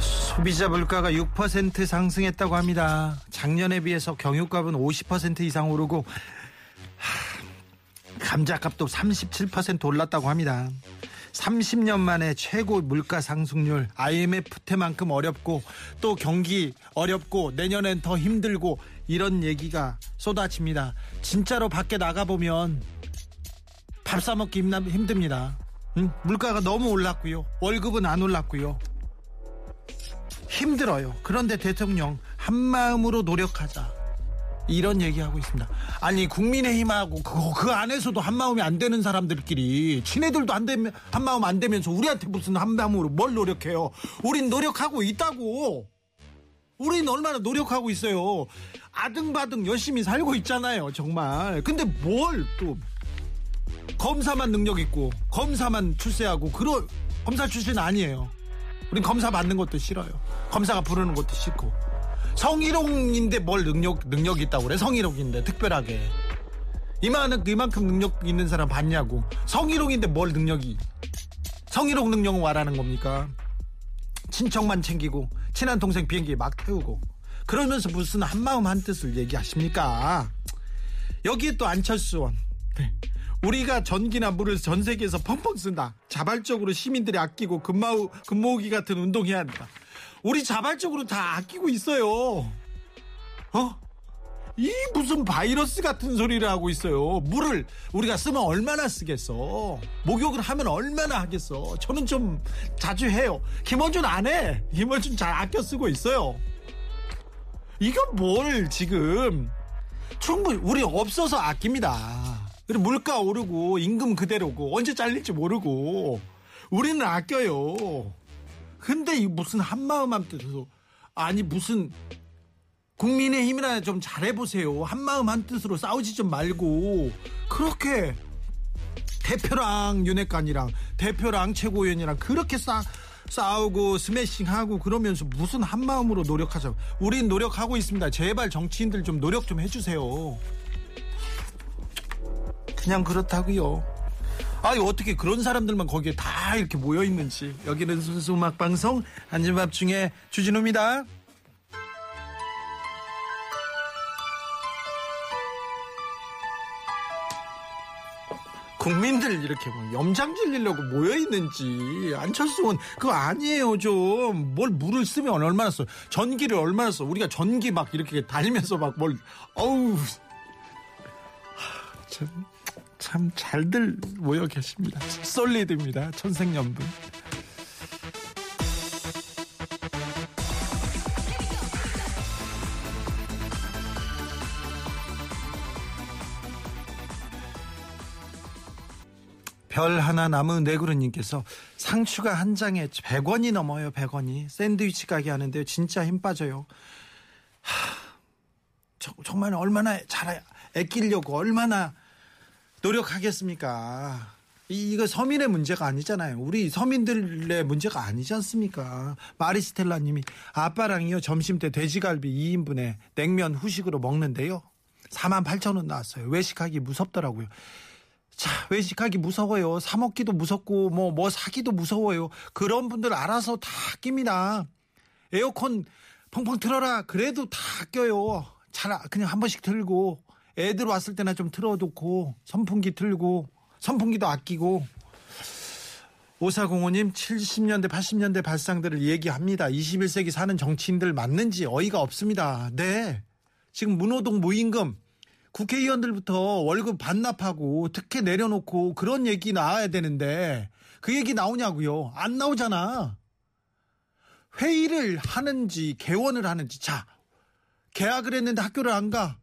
소비자 물가가 6% 상승했다고 합니다. 작년에 비해서 경유값은 50% 이상 오르고 하, 감자값도 37% 올랐다고 합니다. 30년 만에 최고 물가 상승률 IMF 때만큼 어렵고 또 경기 어렵고 내년엔 더 힘들고 이런 얘기가 쏟아집니다. 진짜로 밖에 나가 보면 밥 사 먹기 힘듭니다. 응? 물가가 너무 올랐고요. 월급은 안 올랐고요. 힘들어요. 그런데 대통령 한마음으로 노력하자. 이런 얘기하고 있습니다. 아니 국민의힘하고 그, 그 안에서도 한마음이 안 되는 사람들끼리 친애들도 안 되면 한마음 안 되면서 우리한테 무슨 한마음으로 뭘 노력해요? 우린 노력하고 있다고. 우린 얼마나 노력하고 있어요. 아등바등 열심히 살고 있잖아요. 정말. 근데 뭘 또 검사만 능력 있고 검사만 출세하고 그런 검사 출신 아니에요. 우린 검사 받는 것도 싫어요. 검사가 부르는 것도 싫고. 성희롱인데 뭘 능력, 능력 있다고 그래? 성희롱인데, 특별하게. 이만큼, 이만큼 능력 있는 사람 봤냐고. 성희롱인데 뭘 능력이. 성희롱 능력은 와라는 겁니까? 친척만 챙기고, 친한 동생 비행기에 막 태우고. 그러면서 무슨 한마음 한뜻을 얘기하십니까? 여기에 또 안철수 원. 네. 우리가 전기나 물을 전 세계에서 펑펑 쓴다. 자발적으로 시민들이 아끼고 근무, 근무기 같은 운동해야 한다. 우리 자발적으로 다 아끼고 있어요. 어? 이 무슨 바이러스 같은 소리를 하고 있어요. 물을 우리가 쓰면 얼마나 쓰겠어. 목욕을 하면 얼마나 하겠어. 저는 좀 자주 해요. 김원준 안 해. 김원준 잘 아껴 쓰고 있어요. 이건 뭘 지금 충분히 우리 없어서 아낍니다. 그리고 물가 오르고 임금 그대로고 언제 잘릴지 모르고 우리는 아껴요. 근데 이 무슨 한마음 한뜻으로 아니 무슨 국민의 힘이나 좀 잘해보세요. 한마음 한뜻으로 싸우지 좀 말고 그렇게 대표랑 윤핵관이랑 대표랑 최고위원이랑 그렇게 싸 싸우고 스매싱하고 그러면서 무슨 한마음으로 노력하자. 우린 노력하고 있습니다. 제발 정치인들 좀 노력 좀 해주세요. 그냥 그렇다고요. 아니 어떻게 그런 사람들만 거기에 다 이렇게 모여 있는지. 여기는 순수 음악 방송 한진밥 중에 주진우입니다. 국민들 이렇게 뭐 염장 질리려고 모여 있는지. 안철수 는 그거 아니에요 좀. 뭘 물을 쓰면 얼마나 써. 전기를 얼마나 써. 우리가 전기 막 이렇게 달면서 막 뭘. 어우. 참, 참 잘들 모여 계십니다. 솔리드입니다. 천생연분. 별 하나 남은 네그루님께서 상추가 한 장에 100원이 넘어요 100원이. 샌드위치 가게 하는데 진짜 힘 빠져요. 하, 저, 정말 얼마나 잘 애끼려고 얼마나 노력하겠습니까 이, 이거 서민의 문제가 아니잖아요 우리 서민들의 문제가 아니지 않습니까 마리스텔라 님이 아빠랑요 점심 때 돼지갈비 2인분에 냉면 후식으로 먹는데요 4만 8천 원 나왔어요 외식하기 무섭더라고요 자, 외식하기 무서워요. 사 먹기도 무섭고, 뭐, 뭐 사기도 무서워요. 그런 분들 알아서 다 아낍니다. 에어컨 펑펑 틀어라. 그래도 다 아껴요. 잘, 그냥 한 번씩 틀고, 애들 왔을 때나 좀 틀어놓고, 선풍기 틀고, 선풍기도 아끼고. 오사공호님 70년대, 80년대 발상들을 얘기합니다. 21세기 사는 정치인들 맞는지 어이가 없습니다. 네. 지금 문호동 무임금, 국회의원들부터 월급 반납하고 특혜 내려놓고 그런 얘기 나와야 되는데 그 얘기 나오냐고요? 안 나오잖아. 회의를 하는지 개원을 하는지 자 계약을 했는데 학교를 안 가.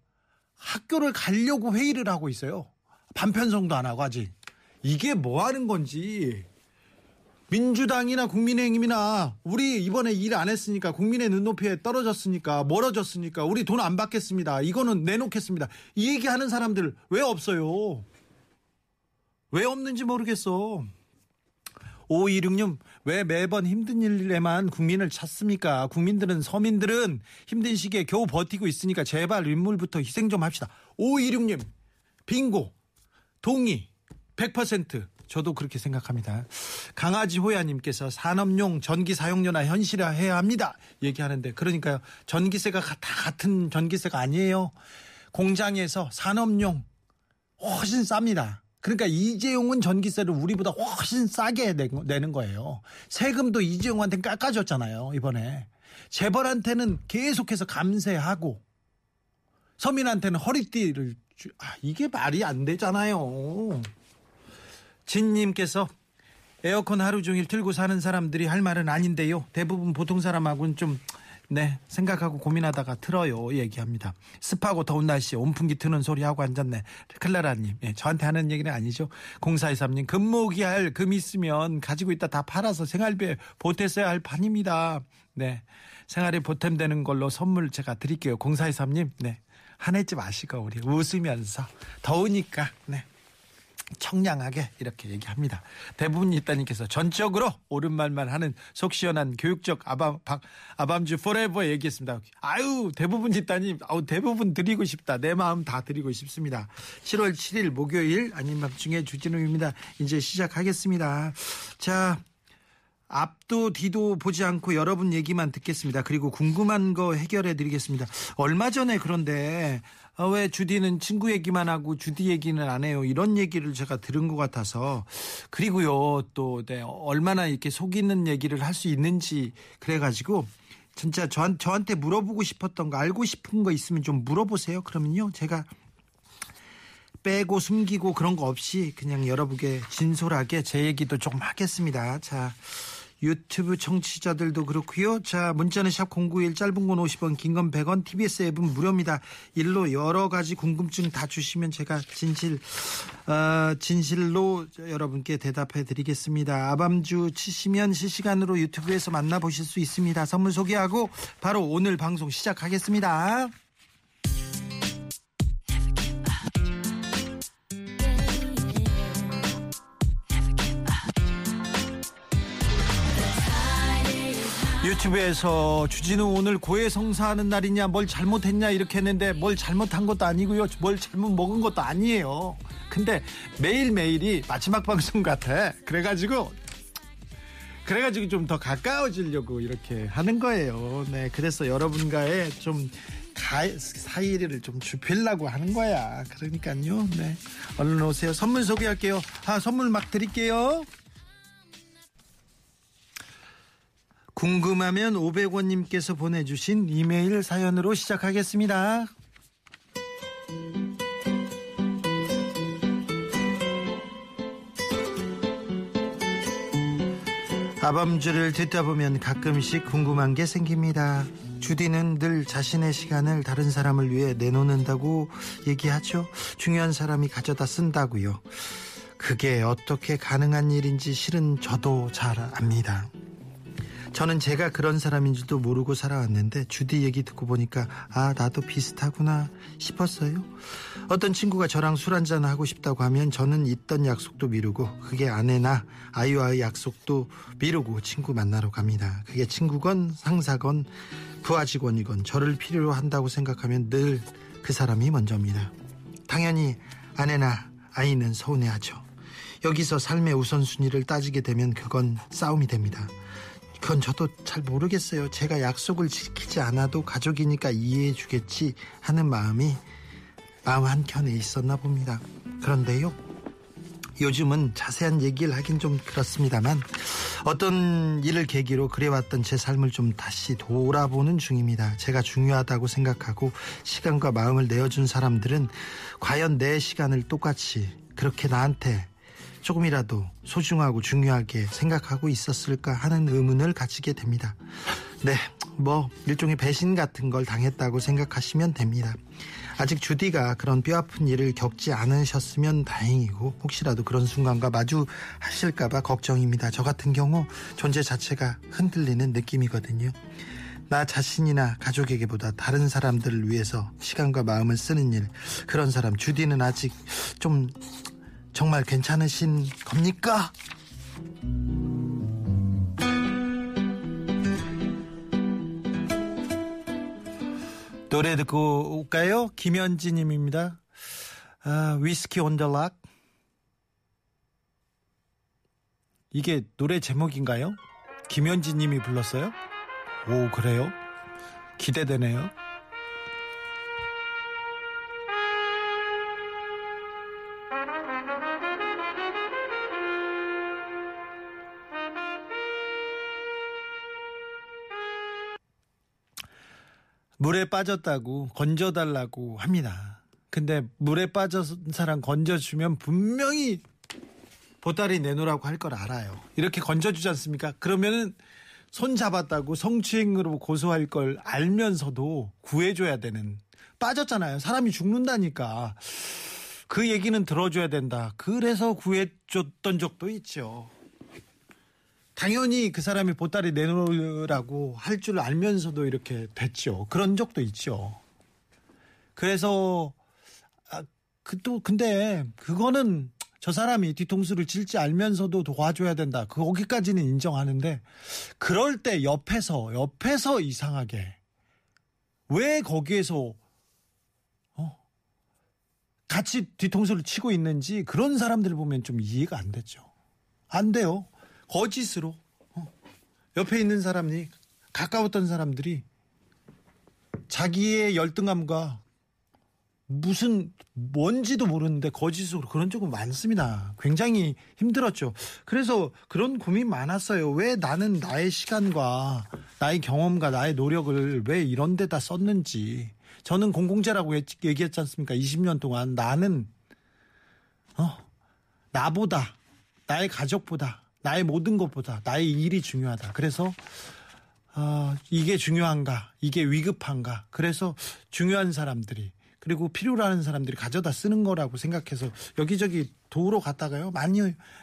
학교를 가려고 회의를 하고 있어요. 반편성도 안 하고 아직. 이게 뭐 하는 건지 민주당이나 국민의힘이나 우리 이번에 일 안 했으니까 국민의 눈높이에 떨어졌으니까 멀어졌으니까 우리 돈 안 받겠습니다. 이거는 내놓겠습니다. 이 얘기하는 사람들 왜 없어요? 왜 없는지 모르겠어. 5266님, 왜 매번 힘든 일에만 국민을 찾습니까? 국민들은, 서민들은 힘든 시기에 겨우 버티고 있으니까 제발 인물부터 희생 좀 합시다. 5266님, 빙고, 동의, 100%. 저도 그렇게 생각합니다. 강아지 호야님께서 산업용 전기 사용료나 현실화해야 합니다. 얘기하는데, 그러니까요. 전기세가 다 같은 전기세가 아니에요. 공장에서 산업용 훨씬 쌉니다. 그러니까 이재용은 전기세를 우리보다 훨씬 싸게 내는 거예요. 세금도 이재용한테 깎아줬잖아요, 이번에. 재벌한테는 계속해서 감세하고 서민한테는 허리띠를 주, 아, 이게 말이 안 되잖아요. 진님께서 에어컨 하루 종일 틀고 사는 사람들이 할 말은 아닌데요. 대부분 보통 사람하고는 좀 네, 생각하고 고민하다가 틀어요. 얘기합니다. 습하고 더운 날씨에 온풍기 트는 소리 하고 앉았네. 클라라님, 예, 저한테 하는 얘기는 아니죠. 0423님, 금모기 할금 있으면 가지고 있다 다 팔아서 생활비에 보태써야 할 판입니다. 네. 생활에 보탬되는 걸로 선물 제가 드릴게요. 0423님, 네. 화내지 마시고, 우리 웃으면서. 더우니까, 네. 청량하게 이렇게 얘기합니다. 대부분 있다님께서 전적으로 옳은 말만 하는 속 시원한 교육적 아밤, 아밤주 forever 얘기했습니다. 아유, 대부분 있다니, 아우, 대부분 드리고 싶다. 내 마음 다 드리고 싶습니다. 7월 7일 목요일 아닌 밤중에 주진우입니다. 이제 시작하겠습니다. 자, 앞도 뒤도 보지 않고 여러분 얘기만 듣겠습니다. 그리고 궁금한 거 해결해 드리겠습니다. 얼마 전에 그런데 어, 왜 주디는 친구 얘기만 하고 주디 얘기는 안 해요. 이런 얘기를 제가 들은 것 같아서 그리고요 또 네, 얼마나 이렇게 속 있는 얘기를 할 수 있는지 그래가지고 진짜 저, 저한테 물어보고 싶었던 거 알고 싶은 거 있으면 좀 물어보세요. 그러면요 제가 빼고 숨기고 그런 거 없이 그냥 여러분께 진솔하게 제 얘기도 조금 하겠습니다. 자. 유튜브 청취자들도 그렇고요. 자, 문자는 샵 091 짧은 건 50원, 긴 건 100원, TBS 앱은 무료입니다. 일로 여러 가지 궁금증 다 주시면 제가 진실 어, 진실로 여러분께 대답해 드리겠습니다. 아밤주 치시면 실시간으로 유튜브에서 만나 보실 수 있습니다. 선물 소개하고 바로 오늘 방송 시작하겠습니다. 유튜브에서 주진우 오늘 고해성사하는 날이냐 뭘 잘못했냐 이렇게 했는데 뭘 잘못한 것도 아니고요. 뭘 잘못 먹은 것도 아니에요. 근데 매일매일이 마지막 방송 같아. 그래가지고 그래가지고 좀 더 가까워지려고 이렇게 하는 거예요. 네 그래서 여러분과의 좀 가, 사이를 좀 좁히려고 하는 거야. 그러니까요. 네. 얼른 오세요. 선물 소개할게요. 아 선물 막 드릴게요 궁금하면 500원님께서 보내주신 이메일 사연으로 시작하겠습니다. 아밤주를 듣다 보면 가끔씩 궁금한 게 생깁니다. 주디는 늘 자신의 시간을 다른 사람을 위해 내놓는다고 얘기하죠. 중요한 사람이 가져다 쓴다고요. 그게 어떻게 가능한 일인지 실은 저도 잘 압니다. 저는 제가 그런 사람인지도 모르고 살아왔는데 주디 얘기 듣고 보니까 아 나도 비슷하구나 싶었어요. 어떤 친구가 저랑 술 한잔 하고 싶다고 하면 저는 있던 약속도 미루고 그게 아내나 아이와의 약속도 미루고 친구 만나러 갑니다. 그게 친구건 상사건 부하 직원이건 저를 필요로 한다고 생각하면 늘 그 사람이 먼저입니다. 당연히 아내나 아이는 서운해하죠. 여기서 삶의 우선순위를 따지게 되면 그건 싸움이 됩니다. 그건 저도 잘 모르겠어요. 제가 약속을 지키지 않아도 가족이니까 이해해 주겠지 하는 마음이 마음 한켠에 있었나 봅니다. 그런데요. 요즘은 자세한 얘기를 하긴 좀 그렇습니다만 어떤 일을 계기로 그래왔던 제 삶을 좀 다시 돌아보는 중입니다. 제가 중요하다고 생각하고 시간과 마음을 내어준 사람들은 과연 내 시간을 똑같이 그렇게 나한테 조금이라도 소중하고 중요하게 생각하고 있었을까 하는 의문을 가지게 됩니다. 네, 뭐 일종의 배신 같은 걸 당했다고 생각하시면 됩니다. 아직 주디가 그런 뼈아픈 일을 겪지 않으셨으면 다행이고 혹시라도 그런 순간과 마주 하실까봐 걱정입니다. 저 같은 경우 존재 자체가 흔들리는 느낌이거든요. 나 자신이나 가족에게보다 다른 사람들을 위해서 시간과 마음을 쓰는 일 그런 사람 주디는 아직 좀 정말 괜찮으신 겁니까? 노래 듣고 올까요? 김현지님입니다. 아, 위스키 온더락 이게 노래 제목인가요? 김현지님이 불렀어요? 오 그래요? 기대되네요. 물에 빠졌다고 건져달라고 합니다. 근데 물에 빠진 사람 건져주면 분명히 보따리 내놓으라고 할 걸 알아요. 이렇게 건져주지 않습니까? 그러면은 손 잡았다고 성추행으로 고소할 걸 알면서도 구해줘야 되는 빠졌잖아요. 사람이 죽는다니까. 그 얘기는 들어줘야 된다. 그래서 구해줬던 적도 있죠. 당연히 그 사람이 보따리 내놓으라고 할 줄 알면서도 이렇게 됐죠. 그런 적도 있죠. 그래서 아, 그 또 근데 그거는 저 사람이 뒤통수를 칠지 알면서도 도와줘야 된다. 거기까지는 인정하는데 그럴 때 옆에서 옆에서 이상하게 왜 거기에서 어 같이 뒤통수를 치고 있는지 그런 사람들을 보면 좀 이해가 안 되죠. 안 돼요. 거짓으로 어. 옆에 있는 사람이 가까웠던 사람들이 자기의 열등감과 무슨 뭔지도 모르는데 거짓으로 그런 적은 많습니다. 굉장히 힘들었죠. 그래서 그런 고민 많았어요. 왜 나는 나의 시간과 나의 경험과 나의 노력을 왜 이런 데다 썼는지. 저는 공공재라고 얘기했지 않습니까? 20년 동안 나는 어 나보다 나의 가족보다 나의 모든 것보다 나의 일이 중요하다. 그래서 어, 이게 중요한가? 이게 위급한가? 그래서 중요한 사람들이 그리고 필요로 하는 사람들이 가져다 쓰는 거라고 생각해서 여기저기 도우러 갔다가요. 많이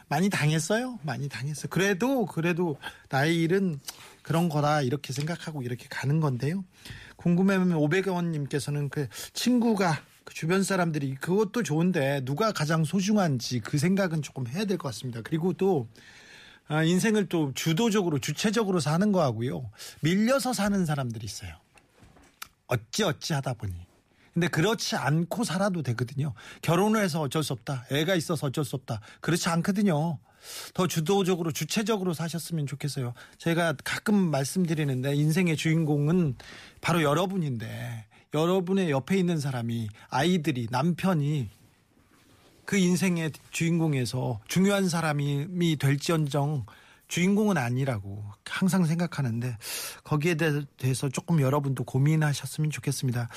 많이 당했어요. 많이 당했어요. 그래도 그래도 나의 일은 그런 거다 이렇게 생각하고 이렇게 가는 건데요. 궁금해하면 500원 님께서는 그 친구가 그 주변 사람들이 그것도 좋은데 누가 가장 소중한지 그 생각은 조금 해야 될 것 같습니다. 그리고 또 아, 인생을 또 주도적으로 주체적으로 사는 거하고요. 밀려서 사는 사람들이 있어요. 어찌 어찌 하다 보니. 근데 그렇지 않고 살아도 되거든요. 결혼을 해서 어쩔 수 없다. 애가 있어서 어쩔 수 없다. 그렇지 않거든요. 더 주도적으로 주체적으로 사셨으면 좋겠어요. 제가 가끔 말씀드리는데 인생의 주인공은 바로 여러분인데 여러분의 옆에 있는 사람이 아이들이 남편이 그 인생의 주인공에서 중요한 사람이 될지언정 주인공은 아니라고 항상 생각하는데 거기에 대해서 조금 여러분도 고민하셨으면 좋겠습니다.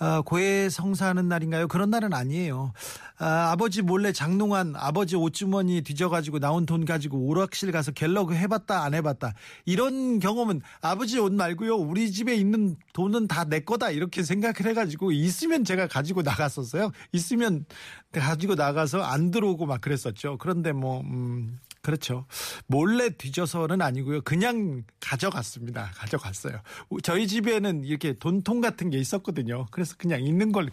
아, 고해 성사하는 날인가요? 그런 날은 아니에요. 아, 아버지 몰래 장롱한 아버지 옷주머니 뒤져가지고 나온 돈 가지고 오락실 가서 갤러그 해봤다 안 해봤다 이런 경험은 아버지 옷 말고요 우리 집에 있는 돈은 다 내 거다 이렇게 생각을 해가지고 있으면 제가 가지고 나갔었어요. 있으면 가지고 나가서 안 들어오고 막 그랬었죠. 그런데 뭐 음, 그렇죠. 몰래 뒤져서는 아니고요. 그냥 가져갔습니다. 가져갔어요. 저희 집에는 이렇게 돈통 같은 게 있었거든요. 그래서 그냥 있는 걸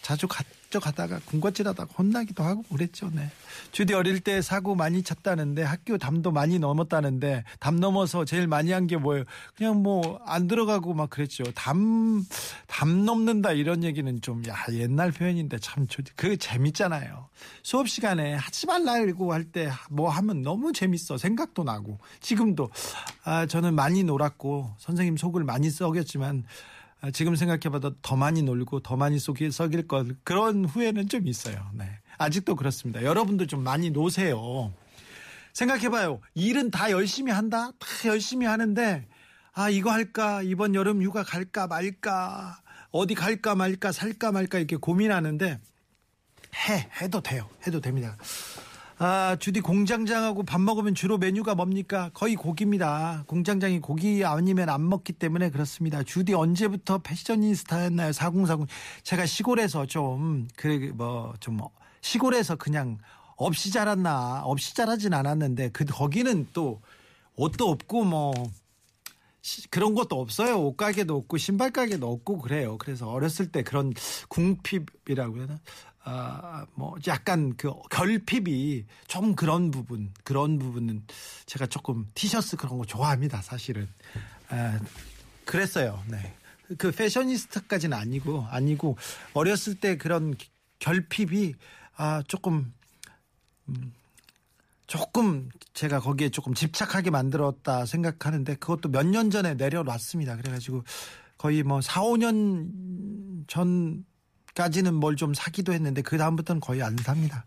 자주 가져 가다가 군것질하다가 혼나기도 하고 그랬죠. 네. 주디 어릴 때 사고 많이 쳤다는데 학교 담도 많이 넘었다는데 담 넘어서 제일 많이 한 게 뭐예요? 그냥 뭐 안 들어가고 막 그랬죠. 담, 담 넘는다 이런 얘기는 좀, 야, 옛날 표현인데 참, 그게 재밌잖아요. 수업 시간에 하지 말라고 할 때 뭐 하면 너무 재밌어. 생각도 나고. 지금도, 아, 저는 많이 놀았고, 선생님 속을 많이 썩였지만, 아, 지금 생각해봐도 더 많이 놀고 더 많이 속이 썩일 것 그런 후회는 좀 있어요. 네. 아직도 그렇습니다. 여러분도 좀 많이 노세요. 생각해봐요. 일은 다 열심히 한다? 다 열심히 하는데, 아, 이거 할까? 이번 여름 휴가 갈까 말까? 어디 갈까 말까? 살까 말까? 이렇게 고민하는데, 해, 해도 돼요. 해도 됩니다. 아, 주디 공장장하고 밥 먹으면 주로 메뉴가 뭡니까? 거의 고기입니다. 공장장이 고기 아니면 안 먹기 때문에 그렇습니다. 주디 언제부터 패셔니스타였나요? 4040. 제가 시골에서 좀, 그, 뭐, 좀, 시골에서 그냥 없이 자랐나, 없이 자라진 않았는데, 그, 거기는 또 옷도 없고 뭐, 시- 그런 것도 없어요. 옷가게도 없고 신발 가게도 없고 그래요. 그래서 어렸을 때 그런 궁핍이라고 해야 되나? 아, 뭐 약간 그 결핍이 좀 그런 부분, 그런 부분은 제가 조금 티셔츠 그런 거 좋아합니다. 사실은. 아, 그랬어요. 네. 그 패셔니스타까지는 아니고 아니고 어렸을 때 그런 결핍이 아 조금 조금 제가 거기에 조금 집착하게 만들었다 생각하는데 그것도 몇 년 전에 내려놨습니다. 그래가지고 거의 뭐 4, 5년 전까지는 뭘 좀 사기도 했는데 그 다음부터는 거의 안 삽니다.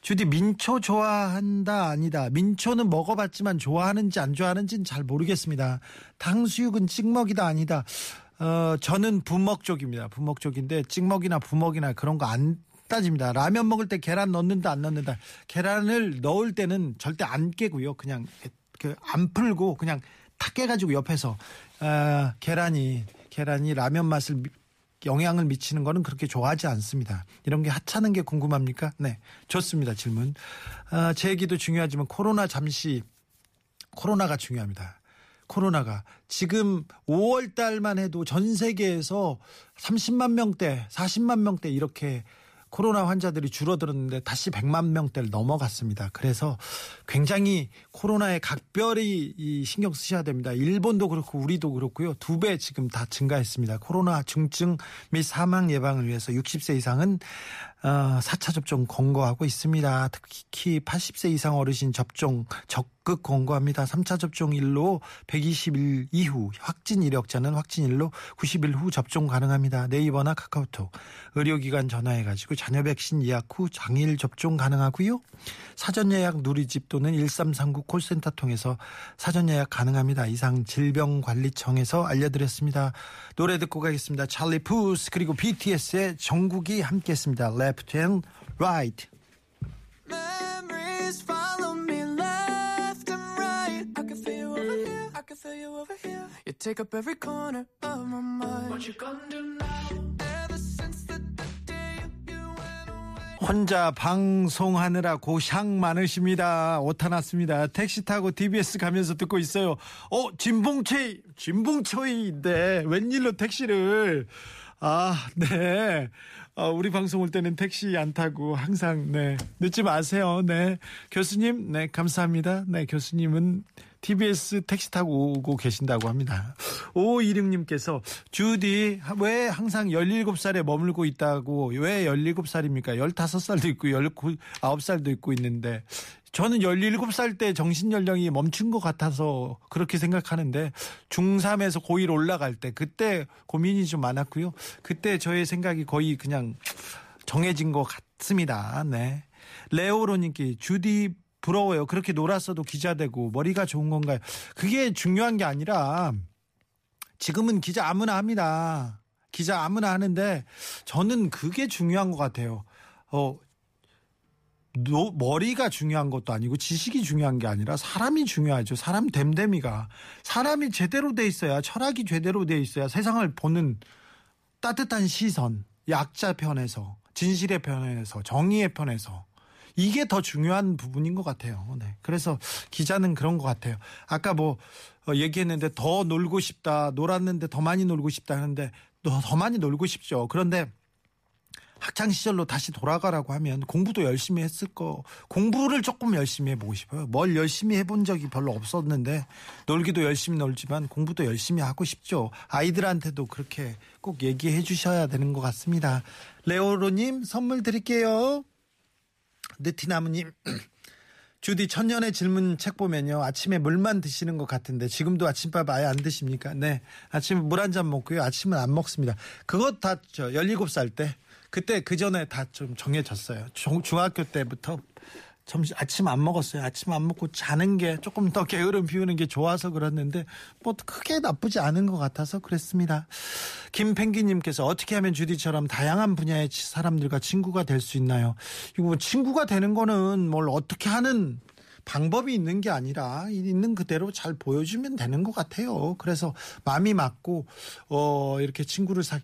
주디 민초 좋아한다 아니다. 민초는 먹어봤지만 좋아하는지 안 좋아하는지는 잘 모르겠습니다. 탕수육은 찍먹이다 아니다. 어 저는 부먹 쪽입니다. 부먹 쪽인데 찍먹이나 부먹이나 그런 거 안 따집니다. 라면 먹을 때 계란 넣는다 안 넣는다. 계란을 넣을 때는 절대 안 깨고요. 그냥 그안 풀고 그냥 탁 깨가지고 옆에서 아, 계란이 계란이 라면 맛을 미- 영향을 미치는 거는 그렇게 좋아하지 않습니다. 이런 게 하찮은 게 궁금합니까? 네, 좋습니다. 질문. 아, 제 얘기도 중요하지만 코로나 잠시 코로나가 중요합니다. 코로나가 지금 5월 달만 해도 전 세계에서 30만 명대, 40만 명대 이렇게 코로나 환자들이 줄어들었는데 다시 100만 명대를 넘어갔습니다. 그래서 굉장히 코로나에 각별히 이 신경 쓰셔야 됩니다. 일본도 그렇고 우리도 그렇고요. 두 배 지금 다 증가했습니다. 코로나 중증 및 사망 예방을 위해서 60세 이상은 어, 4차 접종 권고하고 있습니다. 특히 80세 이상 어르신 접종 적극 권고합니다. 3차 접종일로 120일 이후 확진 이력자는 확진일로 90일 후 접종 가능합니다. 네이버나 카카오톡 의료기관 전화해가지고 자녀 백신 예약 후 당일 접종 가능하고요. 사전 예약 누리집 또는 1339 콜센터 통해서 사전 예약 가능합니다. 이상 질병관리청에서 알려드렸습니다. 노래 듣고 가겠습니다. 찰리 푸스 그리고 BTS의 정국이 함께했습니다. Left and Right. Memories follow me left and right. I can feel you over here. I can feel you over here. You take up every corner of my mind. What you gonna do now? Ever since the, the day you went away. 혼자 방송하느라 고향 많으십니다. 오타 났습니다. 택시 타고 TBS 가면서 듣고 있어요. 어, 진봉채, 진봉초이인데 웬일로 택시를. 아, 네. 어, 우리 방송 올 때는 택시 안 타고 항상, 네. 늦지 마세요. 네. 교수님, 네. 감사합니다. 네. 교수님은 TBS 택시 타고 오고 계신다고 합니다. 5526님께서 주디 왜 항상 17살에 머물고 있다고 왜 17살입니까? 15살도 있고 19살도 있고 있는데 저는 17살 때 정신 연령이 멈춘 것 같아서 그렇게 생각하는데 중3에서 고1 올라갈 때 그때 고민이 좀 많았고요. 그때 저의 생각이 거의 그냥 정해진 것 같습니다. 네. 레오로님께 주디 부러워요. 그렇게 놀았어도 기자 되고 머리가 좋은 건가요? 그게 중요한 게 아니라 지금은 기자 아무나 합니다. 기자 아무나 하는데 저는 그게 중요한 것 같아요. 어, 노- 머리가 중요한 것도 아니고 지식이 중요한 게 아니라 사람이 중요하죠. 사람 됨됨이가 사람이 제대로 돼 있어야 철학이 제대로 돼 있어야 세상을 보는 따뜻한 시선, 약자 편에서 진실의 편에서 정의의 편에서 이게 더 중요한 부분인 것 같아요. 네. 그래서 기자는 그런 것 같아요. 아까 뭐 어, 얘기했는데 더 놀고 싶다, 놀았는데 더 많이 놀고 싶다 하는데 더, 더 많이 놀고 싶죠. 그런데 학창 시절로 다시 돌아가라고 하면 공부도 열심히 했을 거 공부를 조금 열심히 해보고 싶어요. 뭘 열심히 해본 적이 별로 없었는데 놀기도 열심히 놀지만 공부도 열심히 하고 싶죠. 아이들한테도 그렇게 꼭 얘기해 주셔야 되는 것 같습니다. 레오로님 선물 드릴게요. 느티나무님. 주디 천년의 질문 책 보면요 아침에 물만 드시는 것 같은데 지금도 아침밥 아예 안 드십니까? 네 아침에 물한 잔 먹고요 아침은 안 먹습니다. 그것 다 저 17살 때 그때 그 전에 다 좀 정해졌어요. 중, 중학교 때부터 점심 아침 안 먹었어요. 아침 안 먹고 자는 게 조금 더 게으름 피우는 게 좋아서 그랬는데 뭐 크게 나쁘지 않은 것 같아서 그랬습니다. 김펭귄님께서 어떻게 하면 주디처럼 다양한 분야의 치- 사람들과 친구가 될 수 있나요? 이거 뭐 친구가 되는 거는 뭘 어떻게 하는 방법이 있는 게 아니라 있는 그대로 잘 보여주면 되는 것 같아요. 그래서 마음이 맞고 어 이렇게 친구를 사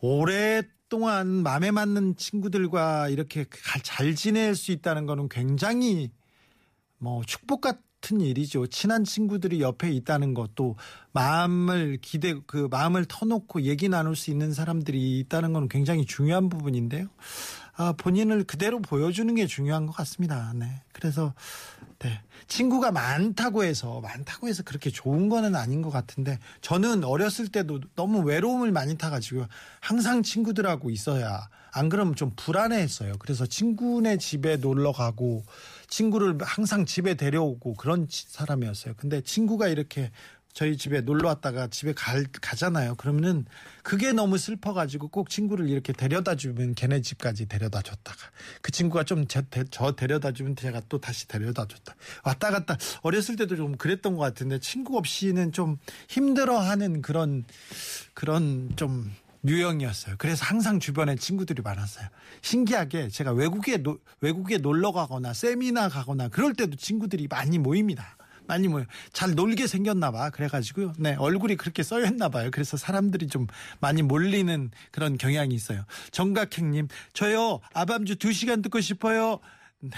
오랫 동안 마음에 맞는 친구들과 이렇게 가- 잘 지낼 수 있다는 거는 굉장히 뭐 축복 같은 일이죠. 친한 친구들이 옆에 있다는 것도 마음을 기대 그 마음을 터놓고 얘기 나눌 수 있는 사람들이 있다는 건 굉장히 중요한 부분인데요. 아, 본인을 그대로 보여주는 게 중요한 것 같습니다. 네. 그래서 네. 친구가 많다고 해서 많다고 해서 그렇게 좋은 거는 아닌 것 같은데 저는 어렸을 때도 너무 외로움을 많이 타가지고 항상 친구들하고 있어야 안 그러면 좀 불안해했어요. 그래서 친구네 집에 놀러 가고 친구를 항상 집에 데려오고 그런 치- 사람이었어요. 근데 친구가 이렇게 저희 집에 놀러 왔다가 집에 갈, 가잖아요. 그러면은 그게 너무 슬퍼가지고 꼭 친구를 이렇게 데려다 주면 걔네 집까지 데려다 줬다가 그 친구가 좀 저 데려다 주면 제가 또 다시 데려다 줬다. 왔다 갔다 어렸을 때도 좀 그랬던 것 같은데 친구 없이는 좀 힘들어하는 그런 그런 좀 유형이었어요. 그래서 항상 주변에 친구들이 많았어요. 신기하게 제가 외국에 노- 외국에 놀러 가거나 세미나 가거나 그럴 때도 친구들이 많이 모입니다. 많이 모여. 잘 놀게 생겼나 봐. 그래가지고요. 네, 얼굴이 그렇게 써였나 봐요. 그래서 사람들이 좀 많이 몰리는 그런 경향이 있어요. 정각행님, 저요, 아밤주 2 시간 듣고 싶어요. 네.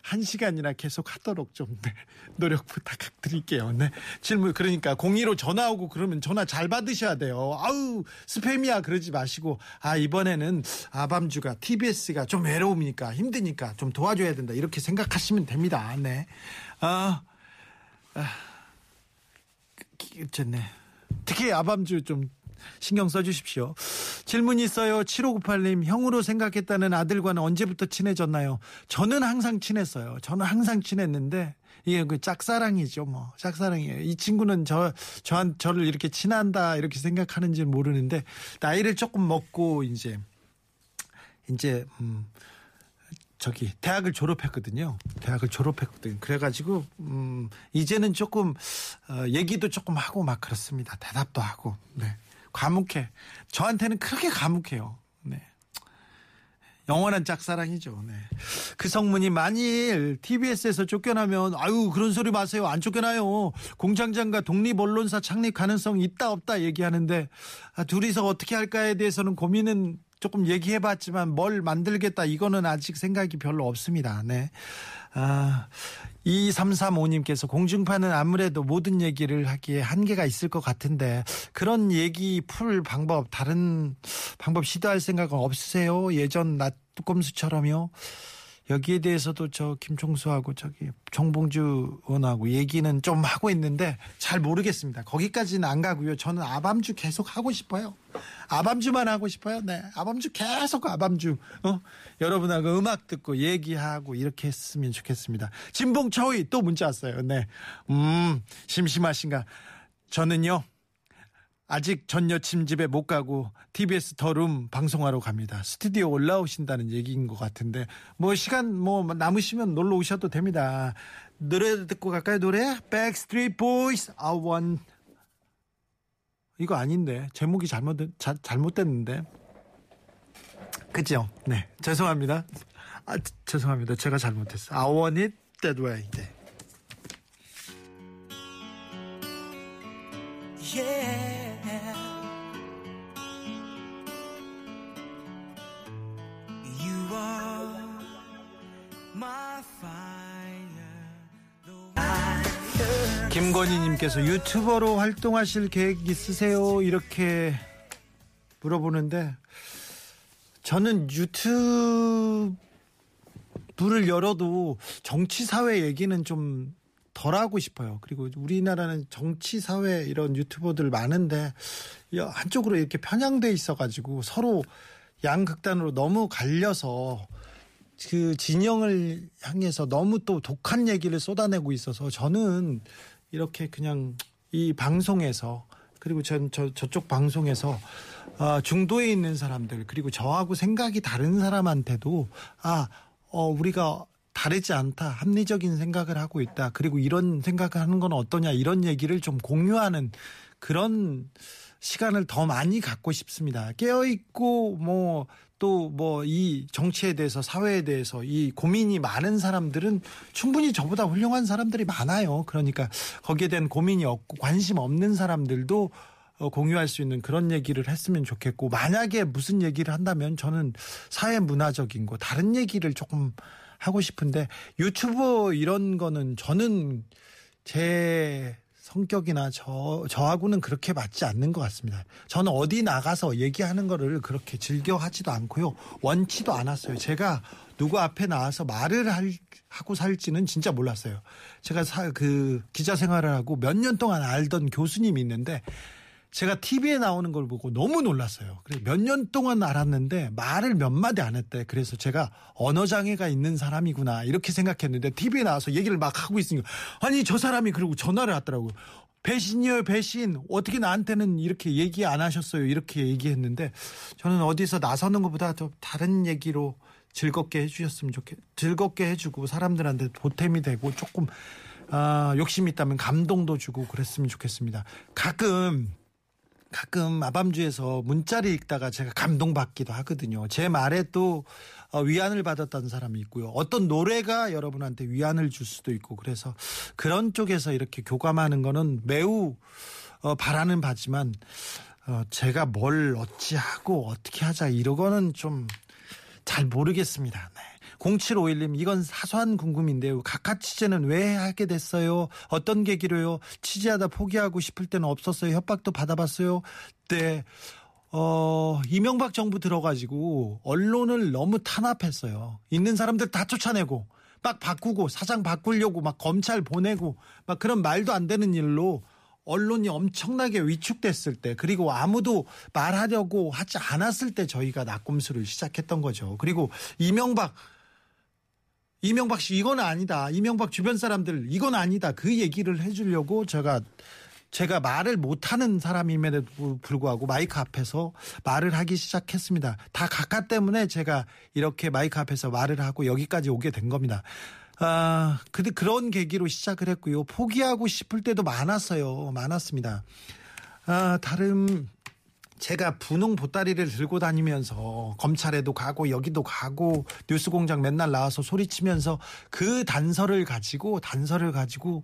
한 시간이나 계속 하도록 좀 네, 노력 부탁드릴게요. 네. 질문 그러니까 02로 전화 오고 그러면 전화 잘 받으셔야 돼요. 아우 스팸이야 그러지 마시고 아 이번에는 아밤주가 TBS가 좀 외로우니까 힘드니까 좀 도와줘야 된다 이렇게 생각하시면 됩니다. 네. 아, 아 어쨌네. 특히 아밤주 좀 신경 써주십시오. 질문이 있어요. 7598님, 형으로 생각했다는 아들과는 언제부터 친해졌나요? 저는 항상 친했어요. 저는 항상 친했는데, 이게 그 짝사랑이죠, 뭐. 짝사랑이에요. 이 친구는 저, 저한, 저를 이렇게 친한다, 이렇게 생각하는지 모르는데, 나이를 조금 먹고, 이제, 이제, 음, 저기 대학을 졸업했거든요. 대학을 졸업했거든요. 그래가지고 음 이제는 조금 어, 얘기도 조금 하고 막 그렇습니다. 대답도 하고 네 과묵해. 저한테는 그렇게 과묵해요. 네. 영원한 짝사랑이죠. 네. 그 성문이 만일 TBS에서 쫓겨나면 아유 그런 소리 마세요. 안 쫓겨나요. 공장장과 독립 언론사 창립 가능성 있다 없다 얘기하는데 아, 둘이서 어떻게 할까에 대해서는 고민은 조금 얘기해봤지만 뭘 만들겠다 이거는 아직 생각이 별로 없습니다. 네. 아, 2335님께서 공중파는 아무래도 모든 얘기를 하기에 한계가 있을 것 같은데 그런 얘기 풀 방법 다른 방법 시도할 생각은 없으세요? 예전 낮뚜꼼수처럼요. 여기에 대해서도 저 김총수하고 저기 정봉주 의원하고 얘기는 좀 하고 있는데 잘 모르겠습니다. 거기까지는 안 가고요. 저는 아밤주 계속 하고 싶어요. 아밤주만 하고 싶어요. 네. 아밤주 계속 아밤주. 어? 여러분하고 음악 듣고 얘기하고 이렇게 했으면 좋겠습니다. 진봉초이 또 문자 왔어요. 네. 음, 심심하신가. 저는요. 아직 전 여친 집에 못 가고 TBS 더룸 방송하러 갑니다. 스튜디오 올라오신다는 얘기인 것 같은데 뭐 시간 뭐 남으시면 놀러 오셔도 됩니다. 노래 듣고 갈까요? 노래? Backstreet Boys I want 이거 아닌데 제목이 잘못 자, 잘못됐는데 그죠? 네 죄송합니다. 아 죄송합니다. 제가 잘못했어요. I want it that way. 네. 김건희님께서 유튜버로 활동하실 계획 있으세요? 이렇게 물어보는데 저는 유튜브를 열어도 정치 사회 얘기는 좀 덜 하고 싶어요. 그리고 우리나라는 정치 사회 이런 유튜버들 많은데 야, 한쪽으로 이렇게 편향돼 있어가지고 서로 양극단으로 너무 갈려서 그 진영을 향해서 너무 또 독한 얘기를 쏟아내고 있어서 저는 이렇게 그냥 이 방송에서 그리고 전 저, 저쪽 방송에서 아, 중도에 있는 사람들 그리고 저하고 생각이 다른 사람한테도 아 어, 우리가 다르지 않다 합리적인 생각을 하고 있다 그리고 이런 생각을 하는 건 어떠냐 이런 얘기를 좀 공유하는 그런 시간을 더 많이 갖고 싶습니다. 깨어 있고 뭐 또 뭐 이 정치에 대해서 사회에 대해서 이 고민이 많은 사람들은 충분히 저보다 훌륭한 사람들이 많아요. 그러니까 거기에 대한 고민이 없고 관심 없는 사람들도 어, 공유할 수 있는 그런 얘기를 했으면 좋겠고 만약에 무슨 얘기를 한다면 저는 사회 문화적인 거 다른 얘기를 조금 하고 싶은데 유튜브 이런 거는 저는 제 성격이나 저 저하고는 그렇게 맞지 않는 것 같습니다. 저는 어디 나가서 얘기하는 거를 그렇게 즐겨 하지도 않고요. 원치도 않았어요. 제가 누구 앞에 나와서 말을 할, 하고 살지는 진짜 몰랐어요. 제가 사, 그 기자 생활을 하고 몇 년 동안 알던 교수님이 있는데 제가 TV에 나오는 걸 보고 너무 놀랐어요. 그래 몇년 동안 알았는데 말을 몇 마디 안 했대. 그래서 제가 언어 장애가 있는 사람이구나 이렇게 생각했는데 TV에 나와서 얘기를 막 하고 있으니까 아니 저 사람이 그러고 전화를 왔더라고요. 배신이에요 배신 어떻게 나한테는 이렇게 얘기 안 하셨어요 이렇게 얘기했는데 저는 어디서 나서는 것보다 더 다른 얘기로 즐겁게 해주셨으면 좋겠 즐겁게 해주고 사람들한테 보탬이 되고 조금 아, 욕심 있다면 감동도 주고 그랬으면 좋겠습니다. 가끔 가끔 아밤주에서 문자를 읽다가 제가 감동받기도 하거든요. 제 말에 또 어, 위안을 받았다는 사람이 있고요. 어떤 노래가 여러분한테 위안을 줄 수도 있고 그래서 그런 쪽에서 이렇게 교감하는 거는 매우 어, 바라는 바지만 어, 제가 뭘 어찌하고 어떻게 하자 이러고는 좀 잘 모르겠습니다. 네. 0751님 이건 사소한 궁금인데요. 각하 취재는 왜 하게 됐어요? 어떤 계기로요? 취재하다 포기하고 싶을 때는 없었어요. 협박도 받아봤어요. 네. 어, 이명박 정부 들어가지고 언론을 너무 탄압했어요. 있는 사람들 다 쫓아내고 막 바꾸고 사장 바꾸려고 막 검찰 보내고 막 그런 말도 안 되는 일로 언론이 엄청나게 위축됐을 때 그리고 아무도 말하려고 하지 않았을 때 저희가 낙곰수를 시작했던 거죠. 그리고 이명박 이명박 씨 이건 아니다. 이명박 주변 사람들 이건 아니다. 그 얘기를 해주려고 제가 제가 말을 못하는 사람임에도 불구하고 마이크 앞에서 말을 하기 시작했습니다. 다 각하 때문에 제가 이렇게 마이크 앞에서 말을 하고 여기까지 오게 된 겁니다. 아, 근데 그런 계기로 시작을 했고요. 포기하고 싶을 때도 많았어요. 많았습니다. 아, 다른 제가 분홍 보따리를 들고 다니면서 검찰에도 가고 여기도 가고 뉴스 공장 맨날 나와서 소리치면서 그 단서를 가지고 단서를 가지고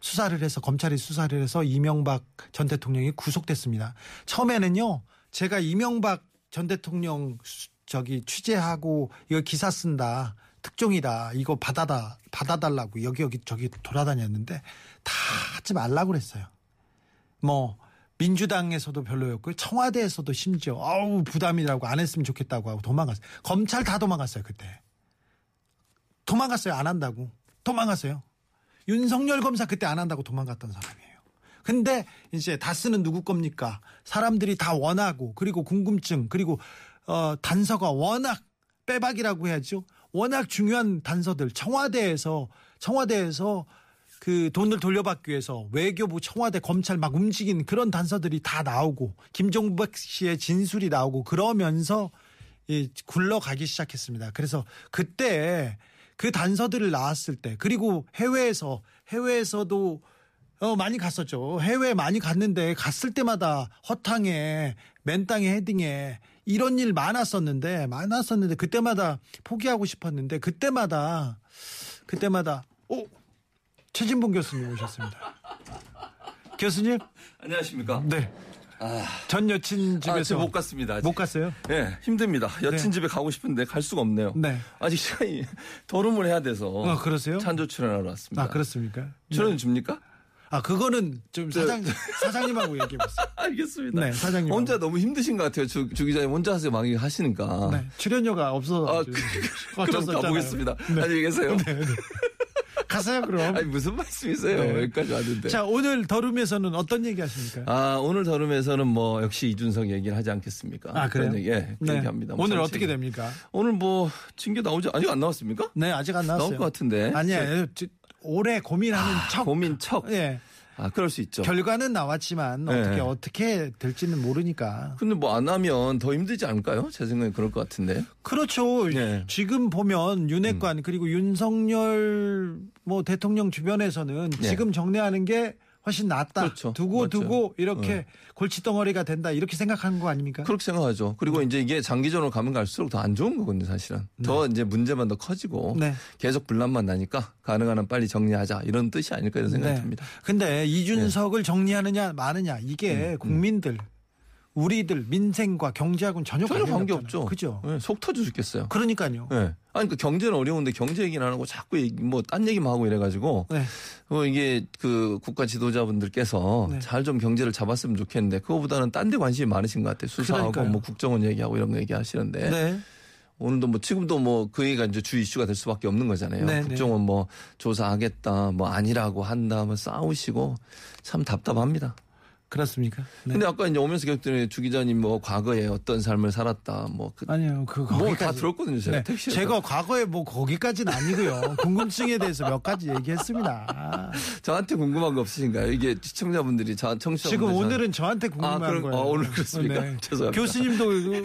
수사를 해서 검찰이 수사를 해서 이명박 전 대통령이 구속됐습니다. 처음에는요. 제가 이명박 전 대통령 수- 저기 취재하고 이거 기사 쓴다. 특종이다. 이거 받아다 받아달라고 여기 여기 저기 돌아다녔는데 다 하지 말라고 그랬어요. 뭐 민주당에서도 별로였고 청와대에서도 심지어 아우 부담이라고 안 했으면 좋겠다고 하고 도망갔어요. 검찰 다 도망갔어요 그때. 도망갔어요 안 한다고 도망갔어요. 윤석열 검사 그때 안 한다고 도망갔던 사람이에요. 근데 이제 다스는 누구 겁니까? 사람들이 다 원하고 그리고 궁금증 그리고 어 단서가 워낙 빼박이라고 해야죠. 워낙 중요한 단서들 청와대에서 청와대에서 그 돈을 돌려받기 위해서 외교부 청와대 검찰 막 움직인 그런 단서들이 다 나오고 김종박 씨의 진술이 나오고 그러면서 이 굴러가기 시작했습니다. 그래서 그때 그 단서들을 나왔을 때 그리고 해외에서 해외에서도 어 많이 갔었죠. 해외 많이 갔는데 갔을 때마다 허탕에 맨 땅에 헤딩에 이런 일 많았었는데 많았었는데 그때마다 포기하고 싶었는데 그때마다 그때마다 오 최진봉 교수님 오셨습니다. 교수님 안녕하십니까? 네. 전 여친 아, 집에서 제가 못 갔습니다. 아직. 못 갔어요? 예, 힘듭니다. 여친 네. 집에 가고 싶은데 갈 수가 없네요. 네. 아직 시간이 토론을 해야 돼서. 어, 그러세요? 찬조 출연하러 왔습니다. 아 그렇습니까? 출연 줍니까? 아 그거는 좀 사장 사장님하고 얘기해 보세요. 알겠습니다. 네, 사장님. 혼자 너무 힘드신 것 같아요. 주, 주 기자님 혼자 하세요. 막 하시니까. 네, 출연료가 없어서 아, 좀 그, 어쩔 그럼. 가보겠습니다. 네. 안녕히 계세요. 가세요 그럼. 아니, 무슨 말씀이세요? 네. 여기까지 왔는데. 자 오늘 더룸에서는 어떤 얘기 하십니까? 아, 오늘 더룸에서는 뭐 역시 이준석 얘기를 하지 않겠습니까? 아, 그래요? 얘기, 예, 그 네. 얘기합니다. 뭐 오늘 정치 어떻게. 됩니까? 오늘 뭐 징계 나오지 아직 안 나왔습니까? 네 아직 안 나왔어요. 나올 것 같은데. 아니야 저- 오래 고민하는 척. 고민 척. 예. 아, 그럴 수 있죠. 결과는 나왔지만 네. 어떻게 어떻게 될지는 모르니까. 근데 뭐 안 하면 더 힘들지 않을까요? 제 생각에 그럴 것 같은데. 그렇죠. 네. 지금 보면 윤핵관 그리고 윤석열 뭐 대통령 주변에서는 네. 지금 정리하는 게 훨씬 낫다. 그렇죠. 두고 맞죠. 두고 이렇게 네. 골치덩어리가 된다. 이렇게 생각하는 거 아닙니까? 그렇게 생각하죠. 그리고 네. 이제 이게 장기전으로 가면 갈수록 더 안 좋은 거거든요, 사실은. 더 이제 문제만 더 커지고 네. 계속 분란만 나니까 가능한 한 빨리 정리하자 이런 뜻이 아닐까 이런 생각이 네. 듭니다. 근데 이준석을 정리하느냐 마느냐 이게 음, 국민들 우리들 민생과 경제하고는 전혀, 전혀 관계. 없죠. 그죠? 네, 속 터져 죽겠어요. 그러니까요. 네. 아니 그 경제는 어려운데 경제 얘기는 안 하고 자꾸 뭐 딴 얘기만 하고 이래가지고 네. 어, 이게 그 국가 지도자분들께서 네. 잘좀 경제를 잡았으면 좋겠는데 그거보다는 딴 데 관심이 많으신 것 같아요. 수사하고 그러니까요. 뭐 국정원 얘기하고 이런 거 얘기하시는데 네. 오늘도 뭐 지금도 뭐 그 얘기가 이제 주 이슈가 될 수밖에 없는 거잖아요. 네, 국정원 뭐 조사하겠다 뭐 아니라고 한다 뭐 싸우시고 참 답답합니다. 그렇습니까? 네. 근데 아까 이제 오면서 격전에 주 기자님 뭐 과거에 어떤 삶을 살았다 뭐 그 아니요, 그뭐다 거기까지. 들었거든요. 제가 네, 택시에서. 제가 과거에 뭐 거기까지는 아니고요. 궁금증에 대해서 몇 가지 얘기했습니다. 저한테 궁금한 거 없으신가요? 이게 시청자분들이 저 청취자분들 지금 오늘은 저한테 궁금한 아, 그럼- 거예요. 네. 어, 오늘 그렇습니까? 죄송합니다. 교수님도 그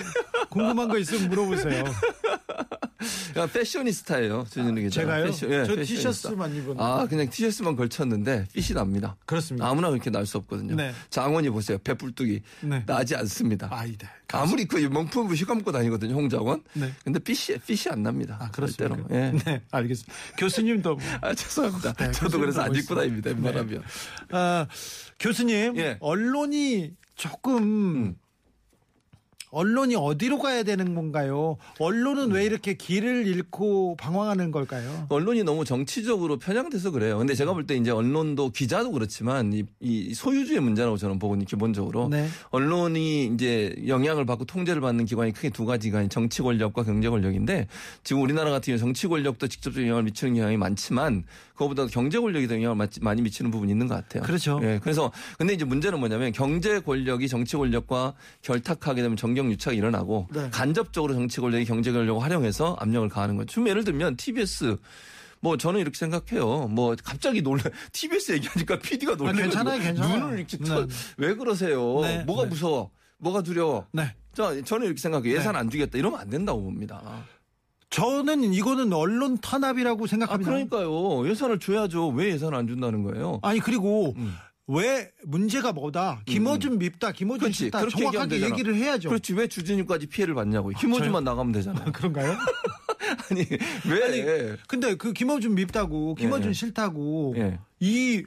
궁금한 거 있으면 물어보세요. 야, 패셔니스타예요. 준현우 기자. 제가요? 패션, 예, 저 패셔니스타. 티셔츠만 입은. 아, 그냥 티셔츠만 걸쳤는데 핏이 납니다. 그렇습니다. 아무나 그렇게 날 수 없거든요. 네. 장원이 보세요. 배불뚝이 네. 나지 않습니다. 아이들. 아무리 그 명품을 휘감고 다니거든요, 홍장원. 네. 근데 핏이, 핏이 안 납니다. 아, 그렇습니까? 절대로. 예. 네, 알겠습니다. 교수님도 뭐, 아, 죄송합니다. 네, 저도 그래서 안 입고 다닙니다, 네. 웬만하면. 아, 교수님, 예. 언론이 조금 음. 언론이 어디로 가야 되는 건가요? 언론은 왜 이렇게 길을 잃고 방황하는 걸까요? 언론이 너무 정치적으로 편향돼서 그래요. 근데 제가 볼 때 이제 언론도 기자도 그렇지만 이, 이 소유주의 문제라고 저는 보거든요, 기본적으로. 네. 언론이 이제 영향을 받고 통제를 받는 기관이 크게 두 가지가 정치 권력과 경제 권력인데 지금 우리나라 같은 경우 정치 권력도 직접적인 영향을 미치는 경향이 많지만 그거보다 경제 권력이 더 영향을 많이- 많이 미치는 부분이 있는 것 같아요. 그렇죠. 예, 그래서 근데 이제 문제는 뭐냐면 경제 권력이 정치 권력과 결탁하게 되면 정경 유착이 일어나고 네. 간접적으로 정치 권력이 경제 권력을 활용해서 압력을 가하는 거죠. 좀 예를 들면 TBS 뭐 저는 이렇게 생각해요. 뭐 갑자기 놀래 TBS 얘기하니까 PD가 놀래. 괜찮아요, 괜찮아요. 눈을 이렇게 네. 터- 왜 그러세요? 네, 뭐가 네. 무서워? 뭐가 두려워? 네. 자, 저는 이렇게 생각해요. 예산 안 주겠다. 이러면 안 된다고 봅니다. 저는 이거는 언론 탄압이라고 아, 생각합니다. 그러니까요. 예산을 줘야죠. 왜 예산을 안 준다는 거예요? 아니 그리고 음. 왜 문제가 뭐다? 김어준 밉다, 김어준 그렇지. 싫다. 그렇게 정확하게 되잖아. 얘기를 해야죠. 그렇지. 왜 주진우까지 피해를 받냐고요. 김호준만 나가면 되잖아요. 그런가요? 아니, 왜? 근데 그 김어준 밉다고, 김어준 예. 싫다고 예. 이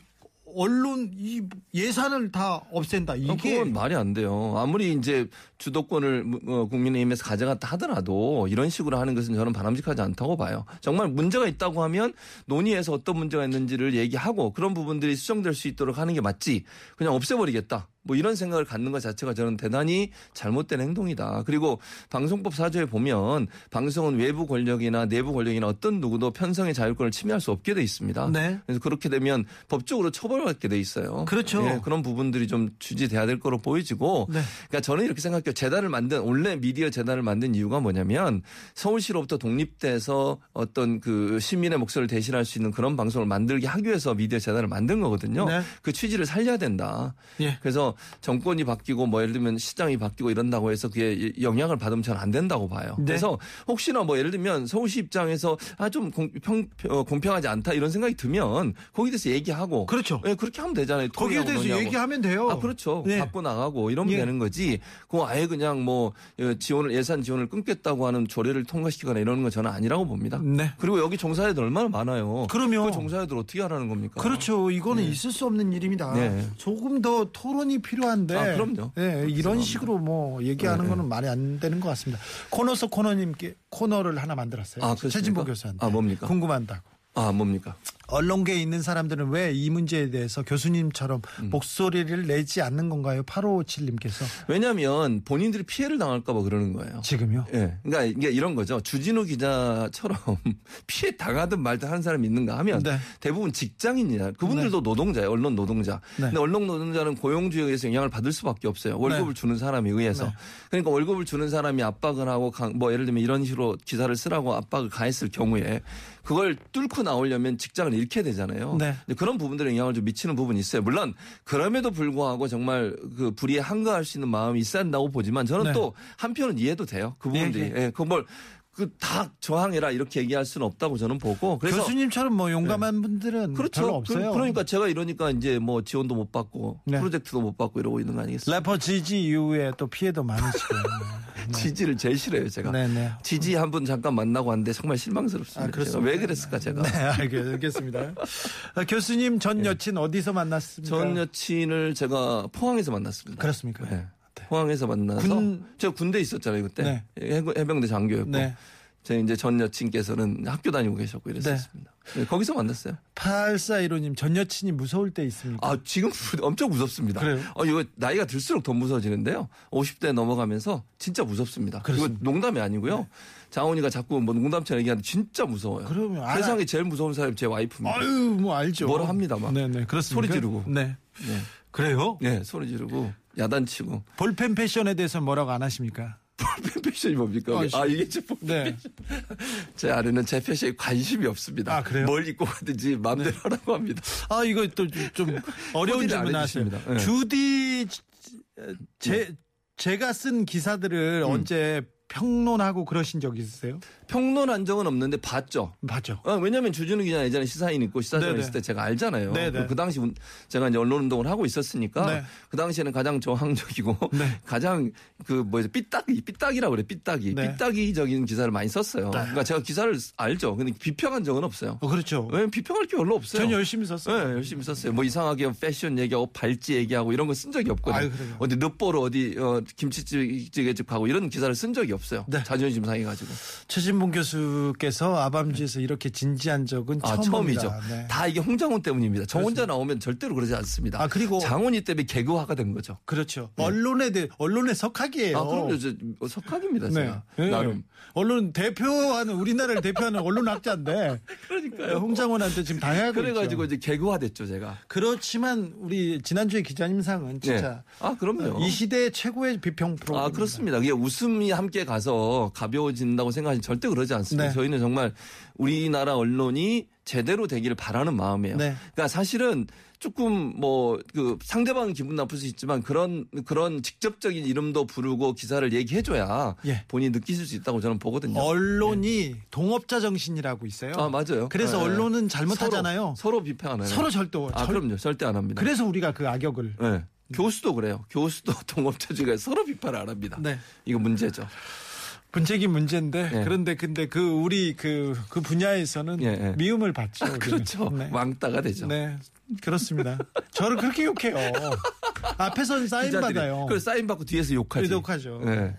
언론 이 예산을 다 없앤다. 어, 이게 그건 말이 안 돼요. 아무리 이제 주도권을 어, 국민의힘에서 가져갔다 하더라도 이런 식으로 하는 것은 저는 바람직하지 않다고 봐요. 정말 문제가 있다고 하면 논의해서 어떤 문제가 있는지를 얘기하고 그런 부분들이 수정될 수 있도록 하는 게 맞지. 그냥 없애버리겠다. 뭐 이런 생각을 갖는 것 자체가 저는 대단히 잘못된 행동이다. 그리고 방송법 사조에 보면 방송은 외부 권력이나 내부 권력이나 어떤 누구도 편성의 자율권을 침해할 수 없게 돼 있습니다. 네. 그래서 그렇게 되면 법적으로 처벌받게 돼 있어요. 그렇죠. 예, 그런 부분들이 좀 주지돼야 될 거로 보여지고 네. 그러니까 저는 이렇게 생각해요. 재단을 만든 원래 미디어 재단을 만든 이유가 뭐냐면 서울시로부터 독립돼서 어떤 그 시민의 목소리를 대신할 수 있는 그런 방송을 만들게 하기 위해서 미디어 재단을 만든 거거든요. 네. 그 취지를 살려야 된다. 예. 그래서 정권이 바뀌고 뭐 예를 들면 시장이 바뀌고 이런다고 해서 그게 영향을 받으면 저는 안 된다고 봐요. 네. 그래서 혹시나 뭐 예를 들면 서울시 입장에서 아 좀 공평하지 않다 이런 생각이 들면 거기에 대해서 얘기하고 그렇죠. 예, 그렇게 하면 되잖아요. 거기에 대해서 논의하고. 얘기하면 돼요. 아, 그렇죠. 네. 갖고 나가고 이러면 예. 되는 거지. 그거 아예 그냥 뭐 어, 지원을 예산 지원을 끊겠다고 하는 조례를 통과시키거나 이러는 건 저는 아니라고 봅니다. 네. 그리고 여기 종사자들 얼마나 많아요. 그러면 그 종사자들 어떻게 하라는 겁니까? 그렇죠. 이거는 있을 수 없는 일입니다. 네. 조금 더 토론이 필요한데. 아, 그럼요. 네, 이런. 식으로 뭐 얘기하는 네, 거는 말이 안 되는 것 같습니다. 코너 속 코너님께 코너를 하나 만들었어요. 아? 최진보 교수한테. 아, 뭡니까? 궁금한다고. 아, 뭡니까? 언론계에 있는 사람들은 왜 이 문제에 대해서 교수님처럼 음. 목소리를 내지 않는 건가요? 8557님께서. 왜냐하면 본인들이 피해를 당할까봐 그러는 거예요. 지금요? 예. 그러니까 이게 이런 거죠. 주진우 기자처럼 피해 당하든 말든 하는 사람이 있는가 하면 네. 대부분 직장인이냐. 그분들도 노동자예요. 언론 노동자. 네. 근데 언론 노동자는 고용주에 의해서 영향을 받을 수밖에 없어요. 월급을 네. 주는 사람에 의해서. 네. 그러니까 월급을 주는 사람이 압박을 하고 강- 뭐 예를 들면 이런 식으로 기사를 쓰라고 압박을 가했을 경우에 그걸 뚫고 나오려면 직장을 잃게 되잖아요. 네. 그런 부분들에 영향을 좀 미치는 부분이 있어요. 물론 그럼에도 불구하고 정말 그 불의에 한가할 수 있는 마음이 있어야 한다고 보지만 저는 네. 또 한편은 이해도 돼요. 그 부분들이. 예, 예, 그뭘 그 다 저항해라 이렇게 얘기할 수는 없다고 저는 보고 그래서 교수님처럼 뭐 용감한 분들은 그렇죠. 별로 없어요. 그, 러니까 제가 이러니까 이제 뭐 지원도 못 받고 네. 프로젝트도 못 받고 이러고 있는 거 아니겠어요? 래퍼 지지 이후에 또 피해도 많으시고. 지지를 제일 싫어요, 제가. 네, 네. 지지 한 분 잠깐 만나고 왔는데 정말 실망스럽습니다. 아? 왜 그랬을까 제가. 네, 알겠- 알겠습니다. 아, 교수님 전 여친 어디서 만났습니까? 전 여친을 제가 포항에서 만났습니다. 그렇습니까? 네. 포항에서 만나서 군- 제가 군대 있었잖아요 그때 네. 해병- 해병대 장교였고 네. 제 이제 전 여친께서는 학교 다니고 계셨고 이랬었습니다. 네, 거기서 만났어요. 8415님 전 여친이 무서울 때 있습니까? 아 지금 엄청 무섭습니다. 그래요? 어, 이거 나이가 들수록 더 무서워지는데요. 50대 넘어가면서 진짜 무섭습니다. 그렇습니다. 이거 농담이 아니고요. 장훈이가 자꾸 뭐 농담처럼 얘기하는데 진짜 무서워요. 그러면 알아- 세상에 제일 무서운 사람이 제 와이프입니다. 아유, 뭐 알죠. 뭐라 합니다, 막. 네네, 그렇습니다. 소리 지르고. 네. 네. 그래요? 네, 소리 지르고 야단치고 볼펜 패션에 대해서 뭐라고 안 하십니까? 패션이 뭡니까? 어, 아 이게 제 네. 제 아내는 제 패션에 관심이 없습니다. 아, 그래요? 네. 뭘 입고 가든지 마음대로 하라고 합니다. 아, 이거 또 좀 어려운 질문 하세요. 해주십니다. 네. 주디, 제, 제가 쓴 기사들을 음. 언제 평론하고 그러신 적 있으세요? 평론한 적은 없는데 봤죠. 맞죠. 어, 왜냐하면 주진우 기자 예전에 시사인 있고 시사생 네네. 있을 때 제가 알잖아요. 그 당시 운- 제가 이제 언론 운동을 하고 있었으니까 네. 그 당시에는 가장 저항적이고 네. 가장 그 뭐지 삐딱이 삐딱이라고 그래 삐딱이 네. 삐딱이적인 기사를 많이 썼어요. 그러니까 제가 기사를 알죠. 근데 비평한 적은 없어요. 어, 그렇죠. 왜냐면 비평할 게 별로 없어요. 전 열심히 썼어요. 네, 열심히 썼어요. 뭐 이상하게 패션 얘기하고 발찌 얘기하고 이런 거 쓴 적이 없거든요. 아유. 어디 늦보러 어디 어, 김치찌개집 가고 이런 기사를 쓴 적이 없어요. 네. 자존심 상해가지고. 최진 봉 교수께서 아밤주에서 이렇게 진지한 적은 아. 처음이죠. 네. 다 이게 홍장훈 때문입니다. 저 혼자 나오면 절대로 그러지 않습니다. 아, 그리고- 장훈이 때문에 개그화가 된 거죠. 그렇죠. 언론에 대 언론의 석학이에요. 아, 그럼요. 저 석학입니다, 네. 제가. 네. 나름. 언론 대표하는 우리나라를 대표하는 언론학자인데 그러니까요. 홍장원한테 지금 당하고 그래가지고 있죠. 이제 개그화 됐죠, 제가. 그렇지만 우리 지난주에 기자님상은 진짜 네. 아, 그럼요. 이 시대의 최고의 비평 프로그램. 아, 그렇습니다. 그게 웃음이 함께 가서 가벼워진다고 생각하지 절대 그러지 않습니다. 네. 저희는 정말 우리나라 언론이 제대로 되기를 바라는 마음이에요. 네. 그러니까 사실은 조금 뭐 그 상대방 기분 나쁠 수 있지만 그런 그런 직접적인 이름도 부르고 기사를 얘기해줘야 예. 본인이 느끼실 수 있다고 저는 보거든요. 언론이 동업자 정신이라고 있어요. 아 맞아요. 그래서 네. 언론은 잘못하잖아요. 서로, 서로 비평하나요? 서로 절도. 아 절- 그럼요. 절대 안 합니다. 그래서 우리가 그 악역을 네. 교수도 그래요. 교수도 동업자 중에 서로 비판을 안 합니다. 네. 이거 문제죠. 분쟁이 문제인데 네. 그런데 근데 그 우리 그그 분야에서는 예, 예. 미움을 받죠. 우리는. 그렇죠. 네. 왕따가 되죠. 네. 그렇습니다. 저를 그렇게 욕해요. 앞에선 사인 기자들이. 받아요. 그걸 사인 받고 뒤에서 욕하지. 욕하죠. 네.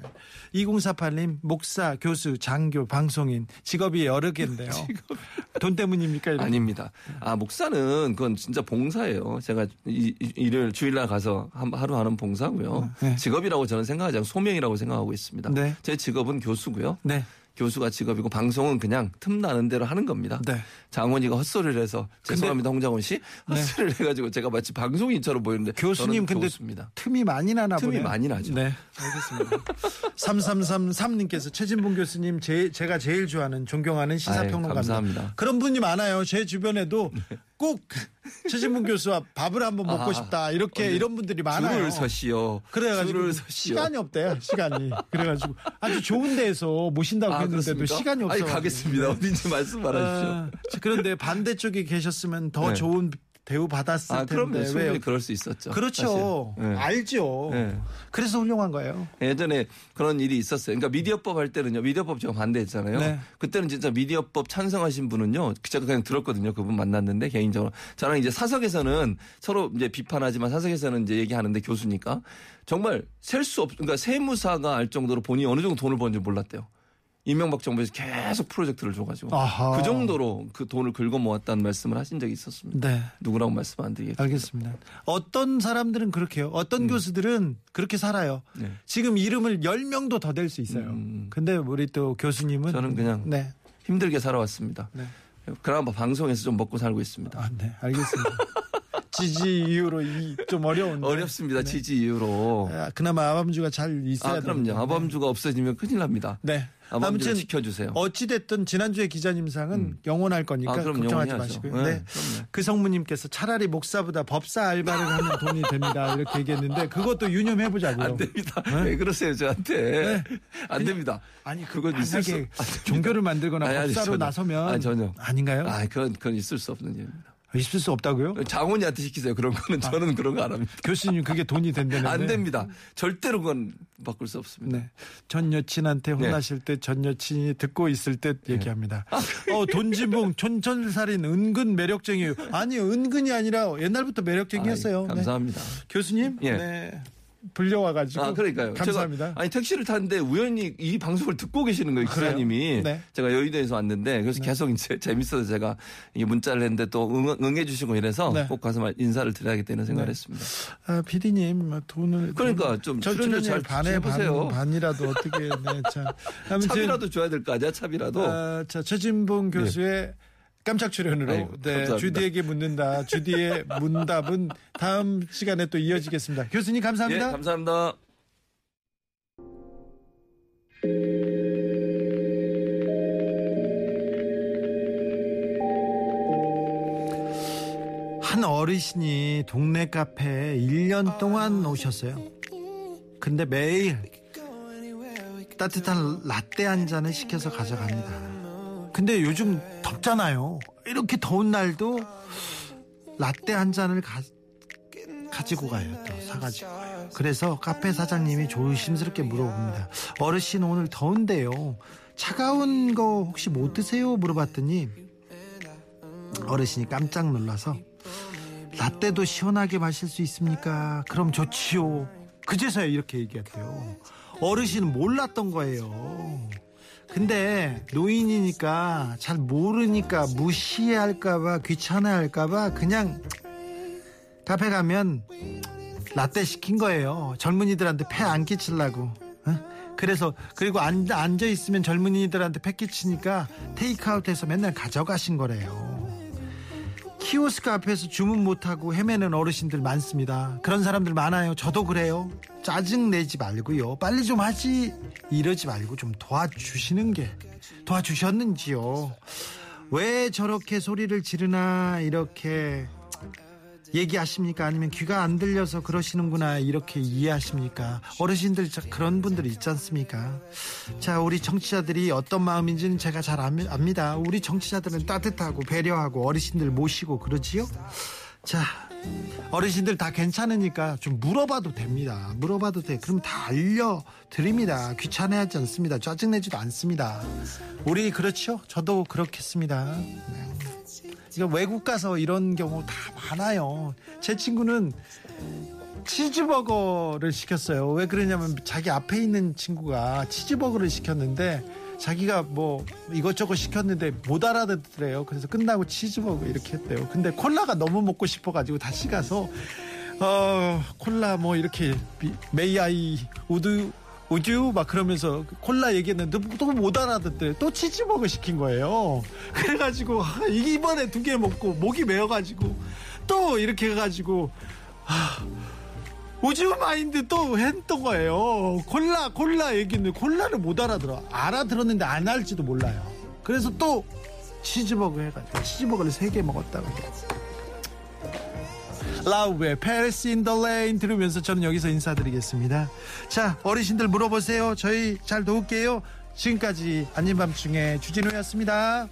2048님 목사, 교수, 장교, 방송인 직업이 여러 개인데요. 돈 때문입니까? 이런? 아닙니다. 아 목사는 그건 진짜 봉사예요. 제가 이, 일요일 주일날 가서 한- 하루 하는 봉사고요. 네. 직업이라고 저는 생각하지 않고 소명이라고 생각하고 있습니다. 네. 제 직업은 교수고요. 네. 교수가 직업이고 방송은 그냥 틈 나는 대로 하는 겁니다. 네. 장원이가 헛소리를 해서 죄송합니다 홍장원 씨 헛소리를 해가지고 제가 마치 방송인처럼 보이는데 교수님 근데 교수입니다. 틈이 많이 나나 틈이 보네요. 많이 나죠. 네. 알겠습니다. 3333님께서 최진봉 교수님 제, 제가 제일 좋아하는 존경하는 시사평론가입니다. 그런 분이 많아요. 제 주변에도 꼭 최진봉 교수와 밥을 한번 먹고 아, 싶다. 이렇게 언제 이런 분들이 많아요. 줄을 서시오. 그래가지고 서시오. 시간이 없대요. 시간이. 그래가지고 아주 좋은 데에서 모신다고 아, 했는데도 그렇습니까? 시간이 없어. 아니 가겠습니다. 어딘지 말씀 말하십시오. 아, 그런데 반대쪽에 계셨으면 더 네. 좋은 대우 받았을 아, 그럼요. 텐데 충분히 왜? 그럴 수 있었죠. 그렇죠. 네. 알죠. 네. 그래서 훌륭한 거예요. 예전에 그런 일이 있었어요. 그러니까 미디어법 할 때는요. 미디어법 제가 반대했잖아요. 네. 그때는 진짜 미디어법 찬성하신 분은요. 제가 그냥 들었거든요. 그분 만났는데 개인적으로 저랑 이제 사석에서는 서로 이제 비판하지만 사석에서는 이제 얘기하는데 교수니까 정말 셀 수 없. 그러니까 세무사가 알 정도로 본인이 어느 정도 돈을 버는지 몰랐대요. 이명박 정부에서 계속 프로젝트를 줘가지고 아하. 그 정도로 그 돈을 긁어 모았다는 말씀을 하신 적이 있었습니다. 네. 누구라고 말씀 안 드리겠습니다. 알겠습니다. 어떤 사람들은 그렇게 해요. 어떤 교수들은 그렇게 살아요. 음. 네. 지금 이름을 10명도 더 될 수 있어요. 음. 근데 우리 또 교수님은 저는 그냥 네. 힘들게 살아왔습니다. 네. 그나마 방송에서 좀 먹고 살고 있습니다. 아, 네. 알겠습니다. 지지 이후로 이, 좀 어려운데. 어렵습니다. 지지 이후로. 아, 그나마 아밤주가 잘 있어야 아, 그럼요. 되는데. 아밤주가 없어지면 큰일 납니다. 네. 아버지를 지켜주세요. 어찌 됐든 지난주에 기자님상은 영원할 거니까 아, 걱정하지. 마시고요. 네, 네. 그 성무님께서 차라리 목사보다 법사 알바를 하면 돈이 됩니다. 이렇게 얘기했는데 그것도 유념해 보자고요. 안 됩니다. 왜 그러세요 저한테? 안 됩니다. 아니, 그 그건 있을 수. 종교를 만들거나 아니, 아니, 법사로 전혀. 나서면 아니, 전혀. 아닌가요? 아, 그건 그건 있을 수 없는 일입니다. 있을 수 없다고요? 장원이한테 시키세요. 그런 거는 저는 그런 거 안 합니다. 교수님 그게 돈이 된다는데 안 됩니다. 절대로 그건 바꿀 수 없습니다. 네. 전 여친한테 혼나실 때전 여친이 듣고 있을 때 얘기합니다. 어, 돈지붕, 촌철살인 은근 매력쟁이에요. 아니, 은근이 아니라 옛날부터 매력쟁이였어요. 네. 감사합니다. 교수님, 예. 네. 불려와가지고. 아, 그러니까요. 감사합니다. 제가, 아니, 택시를 탔는데 우연히 이 방송을 듣고 계시는 거예요, 그래요? 기사님이. 네. 제가 여의도에서 왔는데, 그래서 계속 이제 재밌어서 제가 이 문자를 했는데 또 응, 해주시고 이래서 네. 꼭 가서 말- 인사를 드려야겠다는 생각을 네. 했습니다. 아, 피디님, 돈을. 그러니까 좀저 출연료 잘 반에 반, 해보세요. 반 이라도 어떻게, 네, 자. 아무튼, 차비라도 줘야 될 거 아니야, 차비라도. 아, 자, 최진봉 교수의 깜짝 출연으로 아이고, 네, 감사합니다. 주디에게 묻는다. 주디의 문답은 다음 시간에 또 이어지겠습니다. 교수님 예, 감사합니다. 감사합니다. 한 어르신이 동네 카페에 1년 동안 오셨어요. 근데 매일 따뜻한 라떼 한 잔을 시켜서 가져갑니다. 근데 요즘 덥잖아요. 이렇게 더운 날도 라떼 한 잔을 가, 가지고 가요. 또 사가지고 가요. 그래서 카페 사장님이 조심스럽게 물어봅니다. 어르신 오늘 더운데요. 차가운 거 혹시 못 드세요? 물어봤더니 어르신이 깜짝 놀라서 라떼도 시원하게 마실 수 있습니까? 그럼 좋지요. 그제서야 이렇게 얘기했대요. 어르신은 몰랐던 거예요. 근데 노인이니까 잘 모르니까 무시할까봐 귀찮아할까봐 그냥 카페 가면 라떼 시킨 거예요. 젊은이들한테 폐 안 끼치려고. 어? 그래서 그리고 앉, 앉아 있으면 젊은이들한테 폐 끼치니까 테이크아웃해서 맨날 가져가신 거래요. 키오스크 앞에서 주문 못하고 헤매는 어르신들 많습니다. 그런 사람들 많아요. 저도 그래요. 짜증 내지 말고요. 빨리 좀 하지. 이러지 말고 좀 도와주시는 게 도와주셨는지요. 왜 저렇게 소리를 지르나 이렇게 얘기하십니까? 아니면 귀가 안 들려서 그러시는구나 이렇게 이해하십니까? 어르신들 자- 그런 분들 있지 않습니까? 자, 우리 정치자들이 어떤 마음인지는 제가 잘 압- 압니다. 우리 정치자들은 따뜻하고 배려하고 어르신들 모시고 그러지요? 자, 어르신들 다 괜찮으니까 좀 물어봐도 됩니다. 물어봐도 돼. 그럼 다 알려드립니다. 귀찮아하지 않습니다. 짜증내지도 않습니다. 우리 그렇죠? 저도 그렇겠습니다. 네. 외국 가서 이런 경우 다 많아요. 제 친구는 치즈버거를 시켰어요. 왜 그러냐면 자기 앞에 있는 친구가 치즈버거를 시켰는데 자기가 뭐 이것저것 시켰는데 못 알아듣더래요. 그래서 끝나고 치즈버거 이렇게 했대요. 근데 콜라가 너무 먹고 싶어가지고 다시 가서 어 콜라 뭐 이렇게 메이 아이 우드 우주 막 그러면서 콜라 얘기했는데 또 못 알아듣대. 또 치즈버거 시킨 거예요. 그래가지고 아, 이번에 두 개 먹고 목이 메어가지고 또 이렇게 해가지고 아, 우주 마인드 또 했던 거예요. 콜라 콜라 얘기는 콜라를 못 알아들어. 알아들었는데 안 할지도 몰라요. 그래서 또 치즈버거 해가지고 치즈버거를 세 개 먹었다고. 라우브의 in the Lane 들으면서 저는 여기서 인사드리겠습니다. 자, 어르신들 물어보세요. 저희 잘 도울게요. 지금까지 아닌 밤중에 주진우였습니다.